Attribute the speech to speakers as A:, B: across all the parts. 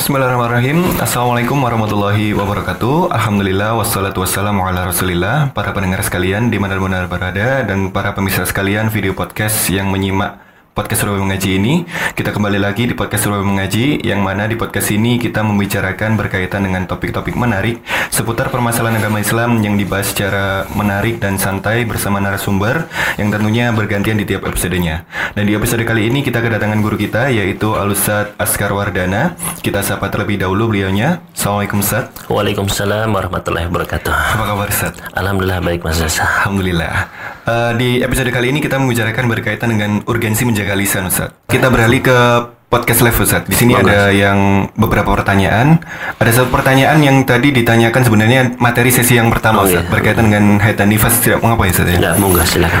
A: Bismillahirrahmanirrahim. Assalamualaikum warahmatullahi wabarakatuh. Alhamdulillah wassalatu wassalamu ala rasulillah. Para pendengar sekalian di mana-mana berada Dan para pemirsa sekalian video podcast yang menyimak podcast Surabaya Mengaji ini Kita kembali lagi di podcast Surabaya Mengaji Yang mana di podcast ini kita membicarakan berkaitan dengan topik-topik menarik Seputar permasalahan agama Islam yang dibahas secara menarik dan santai bersama narasumber Yang tentunya bergantian di tiap episodenya Dan di episode kali ini kita kedatangan guru kita yaitu Alusad Askar Wardana Kita sapa terlebih dahulu beliaunya Assalamualaikum Ustaz
B: Waalaikumsalam warahmatullahi wabarakatuh.
A: Apa kabar Ustaz?
B: Alhamdulillah baik Mas Reza.
A: Alhamdulillah. Eh, di episode kali ini kita membicarakan berkaitan dengan urgensi menjaga lisan, Ustaz. Kita beralih ke podcast live, Ustaz. Di sini ada yang beberapa pertanyaan. Ada satu pertanyaan yang tadi ditanyakan sebenarnya materi sesi yang pertama,
B: Oh,
A: Ustaz,
B: iya.
A: berkaitan dengan haid dan nifas tidak mengapa ya, Ustaz ya?
B: Ya, monggo silakan.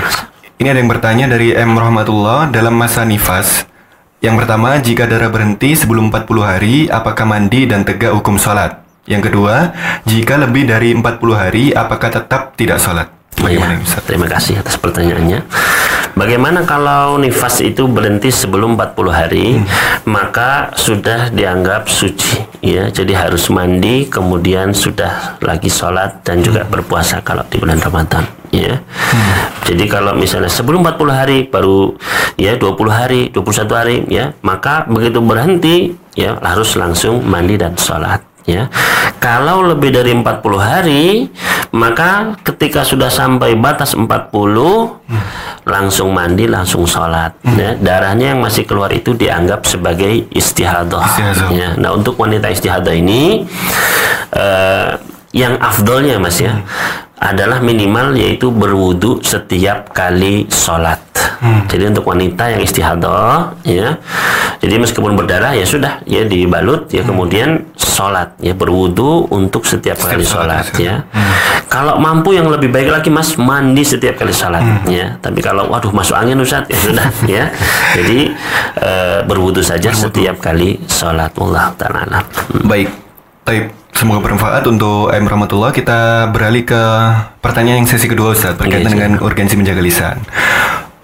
A: Ini ada yang bertanya dari M. Rahmatullah dalam masa nifas. Yang pertama, jika darah berhenti sebelum 40 hari, apakah mandi dan tegak hukum sholat? Yang kedua, jika lebih dari 40 hari, apakah tetap tidak sholat? Bagaimana,
B: Ya, terima kasih atas pertanyaannya. Bagaimana kalau nifas itu berhenti sebelum 40 hari, maka sudah dianggap suci ya. Jadi harus mandi, kemudian sudah lagi sholat dan juga berpuasa kalau di bulan Ramadan ya. Jadi kalau misalnya sebelum 40 hari baru ya 20 hari, 21 hari ya, maka begitu berhenti ya harus langsung mandi dan sholat ya. Kalau lebih dari 40 hari, maka ketika sudah sampai batas 40 langsung mandi, langsung sholat ya. Darahnya yang masih keluar itu dianggap sebagai istihadah.
A: Istihadah.
B: Ya. Nah, untuk wanita istihadah ini eh, yang afdolnya Mas ya adalah minimal yaitu berwudu setiap kali sholat. Jadi untuk wanita yang istihadah, ya, jadi meskipun berdarah ya sudah, ya dibalut, ya kemudian sholat, ya berwudu untuk setiap, kali
A: sholat,
B: sholat, ya. Kalau mampu yang lebih baik lagi mas mandi setiap kali sholat, ya. Tapi kalau waduh masuk angin Ustaz, ya sudah, ya. Jadi eh, berwudu saja setiap kali sholat. Allah taala. Hmm.
A: Baik, Taib. Semoga bermanfaat untuk M. Rahmatullah. Kita beralih ke pertanyaan yang sesi kedua, Ustaz, berkaitan
B: Iya,
A: dengan urgensi menjaga lisan.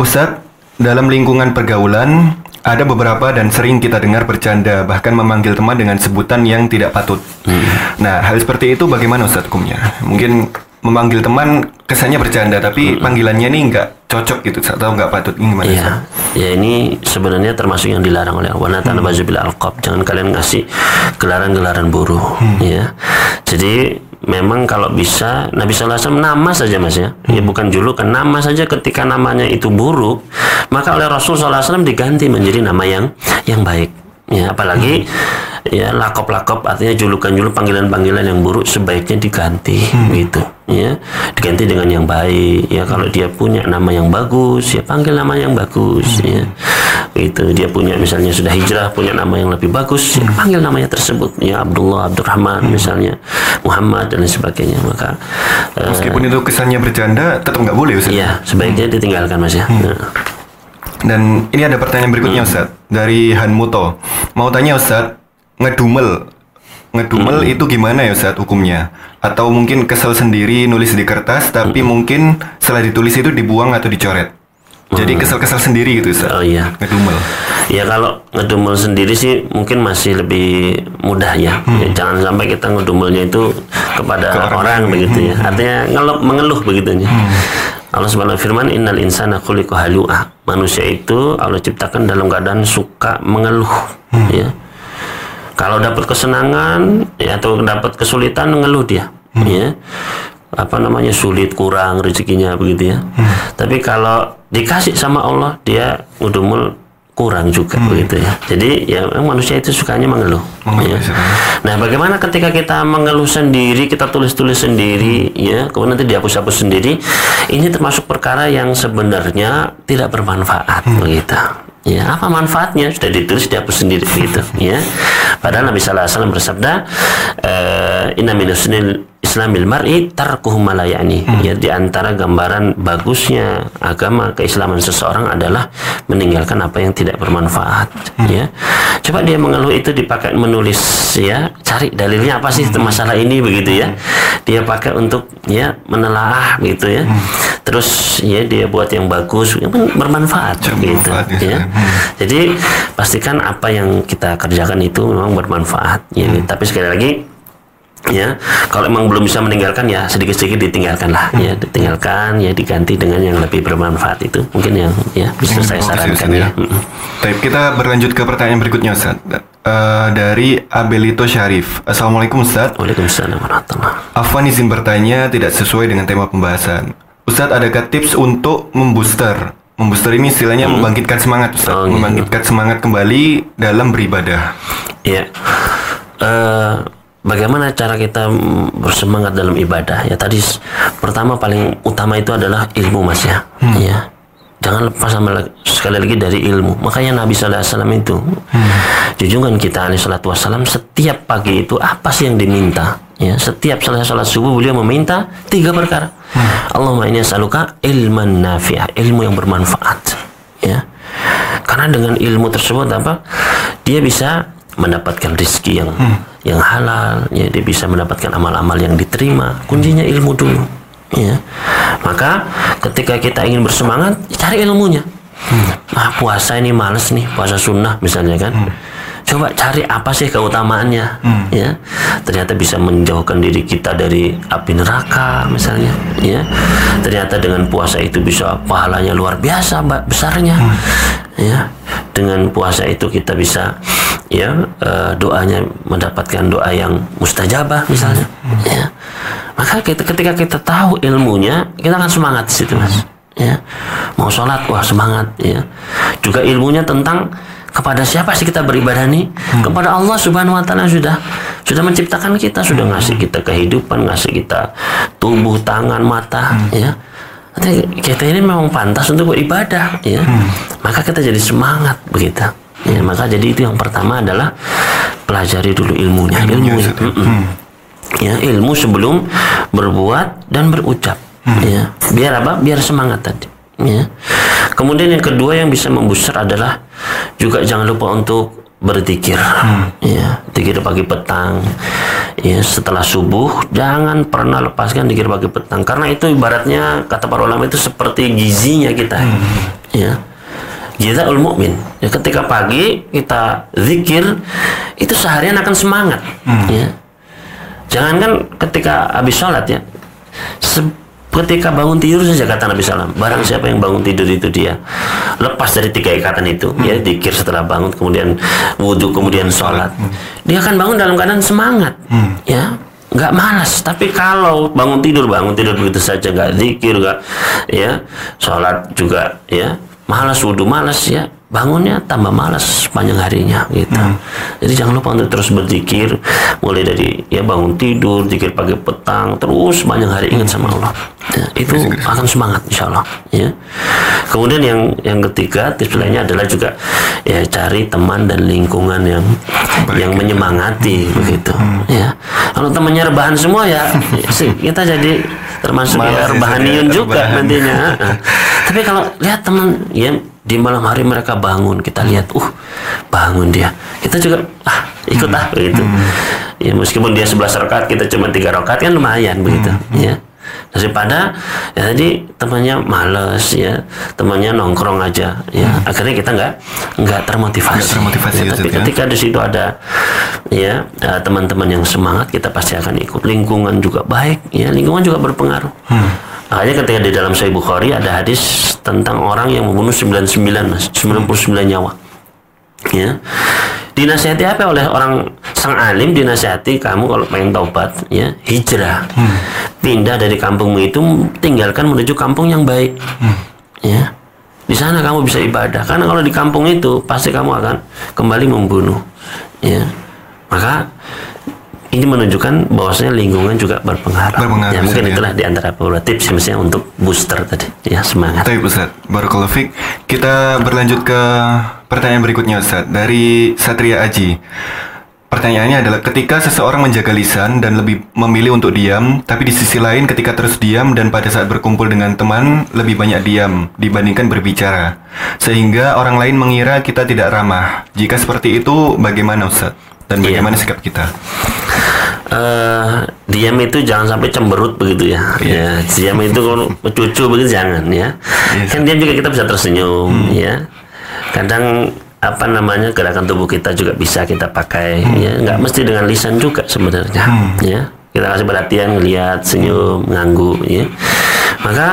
A: Ustaz, dalam lingkungan pergaulan, ada beberapa dan sering kita dengar bercanda, bahkan memanggil teman dengan sebutan yang tidak patut.
B: Hmm.
A: Nah, hal seperti itu bagaimana Ustaz hukumnya? Mungkin memanggil teman kesannya bercanda, tapi panggilannya ini nggak cocok gitu, atau nggak patut. Ini gimana?
B: Iya, ya ini sebenarnya termasuk yang dilarang oleh Allah. Hmm. Jangan kalian ngasih gelaran-gelaran buruk, ya. Jadi memang kalau bisa Nabi SAW nama saja mas ya, ya bukan julukan. Nama saja ketika namanya itu buruk, maka oleh Rasul SAW diganti menjadi nama yang yang baik. Ya, apalagi ya lakop-lakop artinya julukan-julukan panggilan-panggilan yang buruk sebaiknya diganti gitu. Ya diganti dengan yang baik. Ya kalau dia punya nama yang bagus ya panggil nama yang bagus ya itu. Dia punya misalnya sudah hijrah punya nama yang lebih bagus ya, panggil namanya tersebut. Ya Abdullah Abdurrahman misalnya Muhammad dan sebagainya. Maka eh,
A: Meskipun itu kesannya bercanda, tetap nggak boleh, Ustaz.
B: ya sebaiknya ditinggalkan mas ya. Nah.
A: Dan ini ada pertanyaan berikutnya Ustaz dari Hanmuto. Mau tanya Ustaz, ngedumel. Ngedumel itu gimana ya Ustaz hukumnya? Atau mungkin kesel sendiri nulis di kertas tapi mungkin setelah ditulis itu dibuang atau dicoret. Jadi kesel-kesel sendiri gitu Ustaz.
B: oh iya
A: Ngedumel.
B: Ya kalau ngedumel sendiri sih mungkin masih lebih mudah ya. Ya, jangan sampai kita ngedumelnya itu kepada
A: Ke orang
B: orang, begitu ya. Artinya ngeluh, mengeluh begitu ya. Allah Subhanahu firman innal insana khuliqa halu'a. Manusia itu Allah ciptakan dalam keadaan suka mengeluh ya. Kalau dapat kesenangan ya atau dapat kesulitan mengeluh dia ya. Apa namanya sulit kurang rezekinya begitu ya. Tapi kalau dikasih sama Allah dia ngedumel kurang juga begitu ya. Jadi ya manusia itu sukanya mengeluh.
A: Mengeluh,
B: ya.
A: sukanya.
B: Nah, bagaimana ketika kita mengeluh sendiri, kita tulis-tulis sendiri, ya, kemudian nanti dihapus-hapus sendiri, ini termasuk perkara yang sebenarnya tidak bermanfaat begitu. Ya, apa manfaatnya? Sudah ditulis dihapus sendiri gitu, ya. Padahal Nabi sallallahu alaihi wasallam bersabda, eh, "Inna Islamil mar'i tarkuhu ma la ya'ni. Ya di antara gambaran bagusnya agama keislaman seseorang adalah meninggalkan apa yang tidak bermanfaat, ya. Coba dia mengeluh itu dipakai menulis ya, cari dalilnya apa sih masalah ini begitu ya. Dia pakai untuk ya menelaah gitu ya. Terus ya dia buat yang bagus, yang bermanfaat
A: Yang
B: gitu
A: bermanfaat, ya,
B: ya.
A: Hmm.
B: Jadi pastikan apa yang kita kerjakan itu memang bermanfaat ya. Tapi sekali lagi ya kalau emang belum bisa meninggalkan ya sedikit-sedikit ditinggalkan lah ya ditinggalkan ya diganti dengan yang lebih bermanfaat itu mungkin yang ya bisa saya
A: Terima kasih,
B: sarankan
A: Ustaz,
B: ya. Mm-mm.
A: Baik, kita berlanjut ke pertanyaan berikutnya Ustaz. Eh, dari Abelito Syarif. Assalamualaikum Ustaz.
B: Waalaikumsalam warahmatullahi
A: Afwan izin bertanya tidak sesuai dengan tema pembahasan. Ustadz, adakah tips untuk membooster? Membooster ini istilahnya membangkitkan semangat, Ustadz.
B: Oh, gitu.
A: membangkitkan semangat kembali dalam beribadah.
B: Ya. Eh, bagaimana cara kita mm, bersemangat dalam ibadah? Ya tadi pertama paling utama itu adalah ilmu Mas ya. Ya. Jangan lepas sama sekali lagi dari ilmu. Makanya Nabi sallallahu alaihi wasallam itu junjungan kita alaihi wasallam setiap pagi itu apa sih yang diminta? Ya, setiap selesai salat subuh beliau meminta tiga perkara. Allahumma inni as'aluka ilman nafi'ah, ilmu yang bermanfaat. Ya. Karena dengan ilmu tersebut apa? Dia bisa mendapatkan rizki yang yang halal, ya dia bisa mendapatkan amal-amal yang diterima. Kuncinya ilmu dulu, ya. Maka ketika kita ingin bersemangat, cari ilmunya. Nah, puasa ini males nih, puasa sunnah misalnya kan. Coba cari apa sih keutamaannya, ya. Ternyata bisa menjauhkan diri kita dari api neraka misalnya, ya. Ternyata dengan puasa itu bisa pahalanya luar biasa, Mbak, besarnya. Ya. Dengan puasa itu kita bisa ya eh, doanya mendapatkan doa yang mustajabah misalnya, ya. Maka kita, ketika kita tahu ilmunya, kita akan semangat di situ, Mas. Ya. Mau sholat, wah semangat, ya. Juga ilmunya tentang kepada siapa sih kita beribadah nih? Kepada Allah Subhanahu wa taala sudah sudah menciptakan kita, sudah ngasih kita kehidupan, ngasih kita tubuh, tangan, mata, ya. Artinya kita ini memang pantas untuk beribadah, ya. Maka kita jadi semangat begitu. Ya, maka jadi itu yang pertama adalah pelajari dulu ilmunya, ilmu.
A: Ustaz.
B: Mm-mm. Ya, ilmu sebelum berbuat dan berucap. Ya, biar apa? Biar semangat tadi. Ya. Kemudian yang kedua yang bisa membooster adalah juga jangan lupa untuk berzikir. Ya, zikir pagi petang. Ya, setelah subuh jangan pernah lepaskan zikir pagi petang karena itu ibaratnya kata para ulama itu seperti gizinya kita. Ya. Kita mukmin. Ya, ketika pagi kita zikir itu seharian akan semangat. Ya. Jangankan ketika habis sholat ya, se- ketika bangun tidur saja kata Nabi Sallam, barang siapa yang bangun tidur itu dia lepas dari tiga ikatan itu, ya dikir setelah bangun, kemudian wudhu, kemudian sholat, dia akan bangun dalam keadaan semangat, ya nggak malas. Tapi kalau bangun tidur bangun tidur begitu saja nggak zikir, nggak ya sholat juga ya malas wudhu malas ya bangunnya tambah malas sepanjang harinya gitu. Jadi jangan lupa untuk terus berzikir mulai dari ya bangun tidur, zikir pagi petang, terus banyak hari ingat sama Allah. Ya, itu akan semangat insya Allah. Ya. Kemudian yang yang ketiga tips lainnya adalah juga ya cari teman dan lingkungan yang yang menyemangati begitu. Ya. Kalau temannya rebahan semua ya sih, kita jadi termasuk ya
A: sih,
B: rebahaniyun
A: ya,
B: juga nantinya. Tapi kalau lihat teman ya di malam hari mereka bangun, kita lihat, uh bangun dia, kita juga ah ikut ah begitu. Ya meskipun dia 11 rakaat, kita cuma tiga rakaat kan lumayan begitu, ya. Daripada ya tadi temannya males ya, temannya nongkrong aja, ya akhirnya kita nggak nggak termotivasi.
A: Nggak termotivasi,
B: Ya,
A: Ustaz,
B: tapi
A: ya.
B: ketika di situ ada ya eh, teman-teman yang semangat, kita pasti akan ikut. Lingkungan juga baik, ya lingkungan juga berpengaruh. Makanya ketika di dalam Sahih Bukhari ada hadis tentang orang yang membunuh 99 mas, 99 nyawa. Ya. Dinasihati apa oleh orang sang alim dinasihati kamu kalau pengen taubat ya hijrah. Pindah dari kampungmu itu tinggalkan menuju kampung yang baik. Ya. Di sana kamu bisa ibadah karena kalau di kampung itu pasti kamu akan kembali membunuh. Ya. Maka ini menunjukkan bahwasanya lingkungan juga berpengaruh.
A: Berpengaruh,
B: ya, mungkin
A: ya.
B: itulah di antara beberapa tips misalnya untuk booster tadi ya semangat.
A: Baik Ustaz, Barakallahu Fik. Kita berlanjut ke pertanyaan berikutnya Ustaz. Dari Satria Aji. pertanyaannya adalah ketika seseorang menjaga lisan dan lebih memilih untuk diam, tapi di sisi lain ketika terus diam dan pada saat berkumpul dengan teman lebih banyak diam dibandingkan berbicara. Sehingga orang lain mengira kita tidak ramah. Jika seperti itu bagaimana Ustaz? Dan
B: Iya.
A: bagaimana sikap kita?
B: Eh diam itu jangan sampai cemberut begitu ya. Ya, diam itu kalau cucu begitu jangan ya. kan diam juga kita bisa tersenyum ya. Kadang apa namanya gerakan tubuh kita juga bisa kita pakai ya. Nggak mesti dengan lisan juga sebenarnya ya. Kita kasih perhatian ngelihat senyum nganggu ya. Maka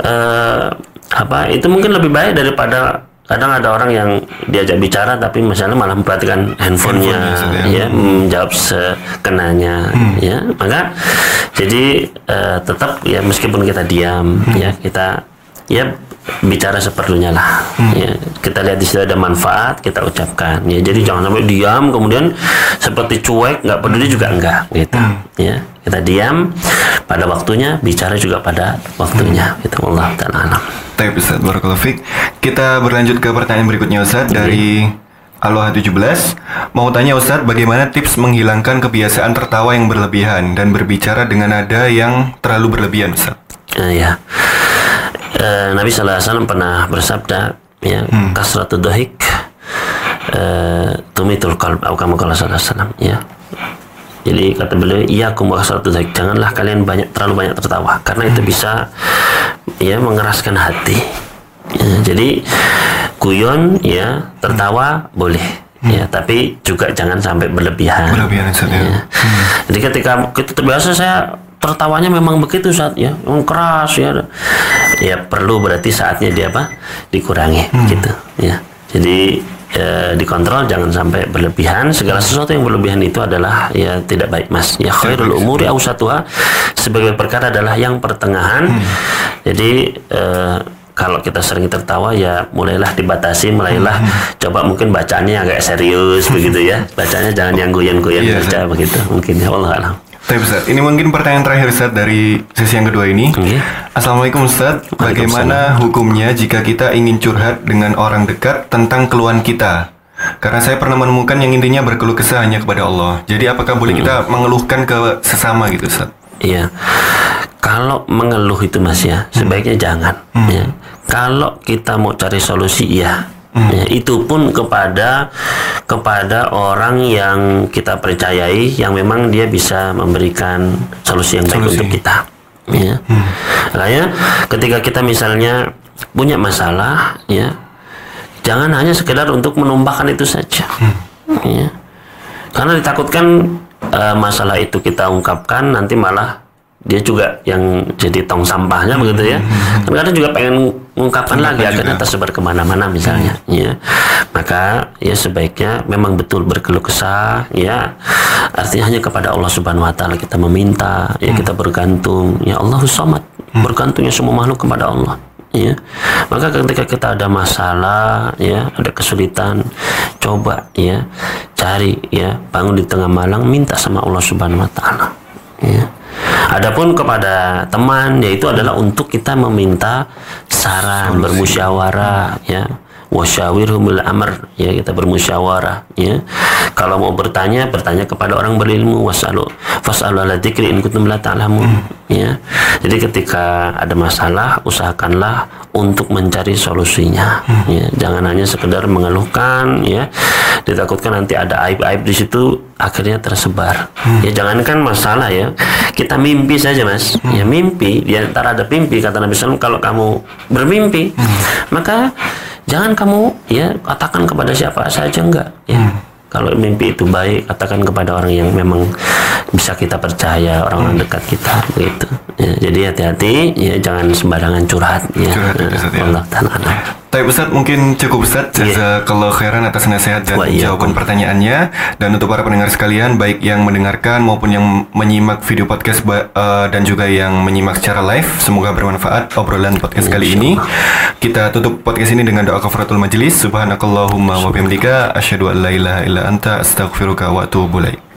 B: eh, apa itu mungkin lebih baik daripada kadang ada orang yang diajak bicara tapi misalnya malah memperhatikan handphonenya.
A: Sudah.
B: ya menjawab sekenanya. Ya maka jadi eh, tetap ya meskipun kita diam ya kita ya bicara seperlunya lah. Ya kita lihat di situ ada manfaat kita ucapkan. Ya jadi jangan sampai diam kemudian seperti cuek nggak peduli juga enggak gitu. Ya kita diam pada waktunya bicara juga pada waktunya gitu Allah taala alam.
A: Baik Ustaz, Barakallahu Fik. Kita berlanjut ke pertanyaan berikutnya Ustaz dari Aloha 17 Mau tanya Ustadz, bagaimana tips menghilangkan kebiasaan tertawa yang berlebihan dan berbicara dengan nada yang terlalu berlebihan Ustadz?
B: Eh, ya. Eh, Nabi Wasallam pernah bersabda, ya, kasratu dohik, eh, tumitul kamu kalau Sallallahu Alaihi Wasallam, ya. Jadi kata beliau, iya aku kasratu dohik, janganlah kalian banyak terlalu banyak tertawa, karena itu bisa ya mengeraskan hati. Ya, jadi guyon ya tertawa boleh. Ya, tapi juga jangan sampai berlebihan.
A: Berlebihan ya.
B: Ya. Jadi ketika kita terbiasa saya tertawanya memang begitu saat ya, memang keras ya. Ya perlu berarti saatnya dia apa? Dikurangi gitu ya. Jadi eh, dikontrol jangan sampai berlebihan. Segala sesuatu yang berlebihan itu adalah ya tidak baik mas. Ya khairul umuri ausatuha sebagai perkara adalah yang pertengahan. Jadi eh, kalau kita sering tertawa ya mulailah dibatasi mulailah coba mungkin bacaannya agak serius begitu ya. Bacanya jangan yang goyang-goyang
A: Iya,
B: baca begitu. Mungkin ya Allah alam
A: Baik Ustadz, ini mungkin pertanyaan terakhir Ustadz dari sesi yang kedua ini.
B: Iya.
A: Assalamualaikum Ustadz, bagaimana hukumnya jika kita ingin curhat dengan orang dekat tentang keluhan kita? Karena saya pernah menemukan yang intinya berkeluh kesah hanya kepada Allah. Jadi apakah boleh kita mengeluhkan ke sesama gitu Ustadz?
B: Iya. Kalau mengeluh itu Mas ya, sebaiknya jangan ya. Kalau kita mau cari solusi ya. Ya, itu pun kepada kepada orang yang kita percayai yang memang dia bisa memberikan solusi yang baik
A: Solusi.
B: untuk kita. Ya. Makanya ketika kita misalnya punya masalah ya, jangan hanya sekedar untuk menumpahkan itu saja. Ya. Karena ditakutkan eh, masalah itu kita ungkapkan nanti malah dia juga yang jadi tong sampahnya begitu ya. Kan kadang juga pengen mengungkapkan lagi akhirnya tersebar ke mana-mana misalnya. Ya, maka ya sebaiknya memang betul berkeluh kesah. Ya, artinya hanya kepada Allah Subhanahu Wa Taala kita meminta. Ya kita bergantung. Ya Allahus Samad. Bergantungnya semua makhluk kepada Allah ya maka ketika kita ada masalah ya ada kesulitan coba ya cari ya bangun di tengah malam minta sama Allah Subhanahu wa taala ya adapun kepada teman yaitu adalah untuk kita meminta saran bermusyawarah ya wasyawirhum bil amr ya kita bermusyawarah ya. Kalau mau bertanya bertanya kepada orang berilmu. Wasalu fasalu ala dzikri in kuntum la ta'lamun. Ya. Jadi ketika ada masalah usahakanlah untuk mencari solusinya. Ya. Jangan hanya sekedar mengeluhkan ya. Ditakutkan nanti ada aib-aib di situ akhirnya tersebar. Ya jangankan masalah ya. Kita mimpi saja mas. Ya mimpi. Di antara ada mimpi kata Nabi SAW kalau kamu bermimpi maka jangan kamu ya katakan kepada siapa saja enggak ya. Kalau mimpi itu baik katakan kepada orang yang memang bisa kita percaya orang-orang dekat kita begitu ya, jadi hati-hati ya jangan sembarangan curhat ya.
A: Curhat Ustaz, ya.
B: Allah taala.
A: Tapi Ustadz mungkin cukup Ustadz. Jazakallah khairan atas nasihat dan
B: iyyakum.
A: jawaban pertanyaannya. Dan untuk para pendengar sekalian Baik yang mendengarkan maupun yang menyimak video podcast eh, Dan juga yang menyimak secara live Semoga bermanfaat obrolan podcast kali ini. Kita tutup podcast ini dengan doa kafaratul majelis Subhanakallahumma wa bihamdika Asyhadu an la ilaha illa anta astaghfiruka wa atubu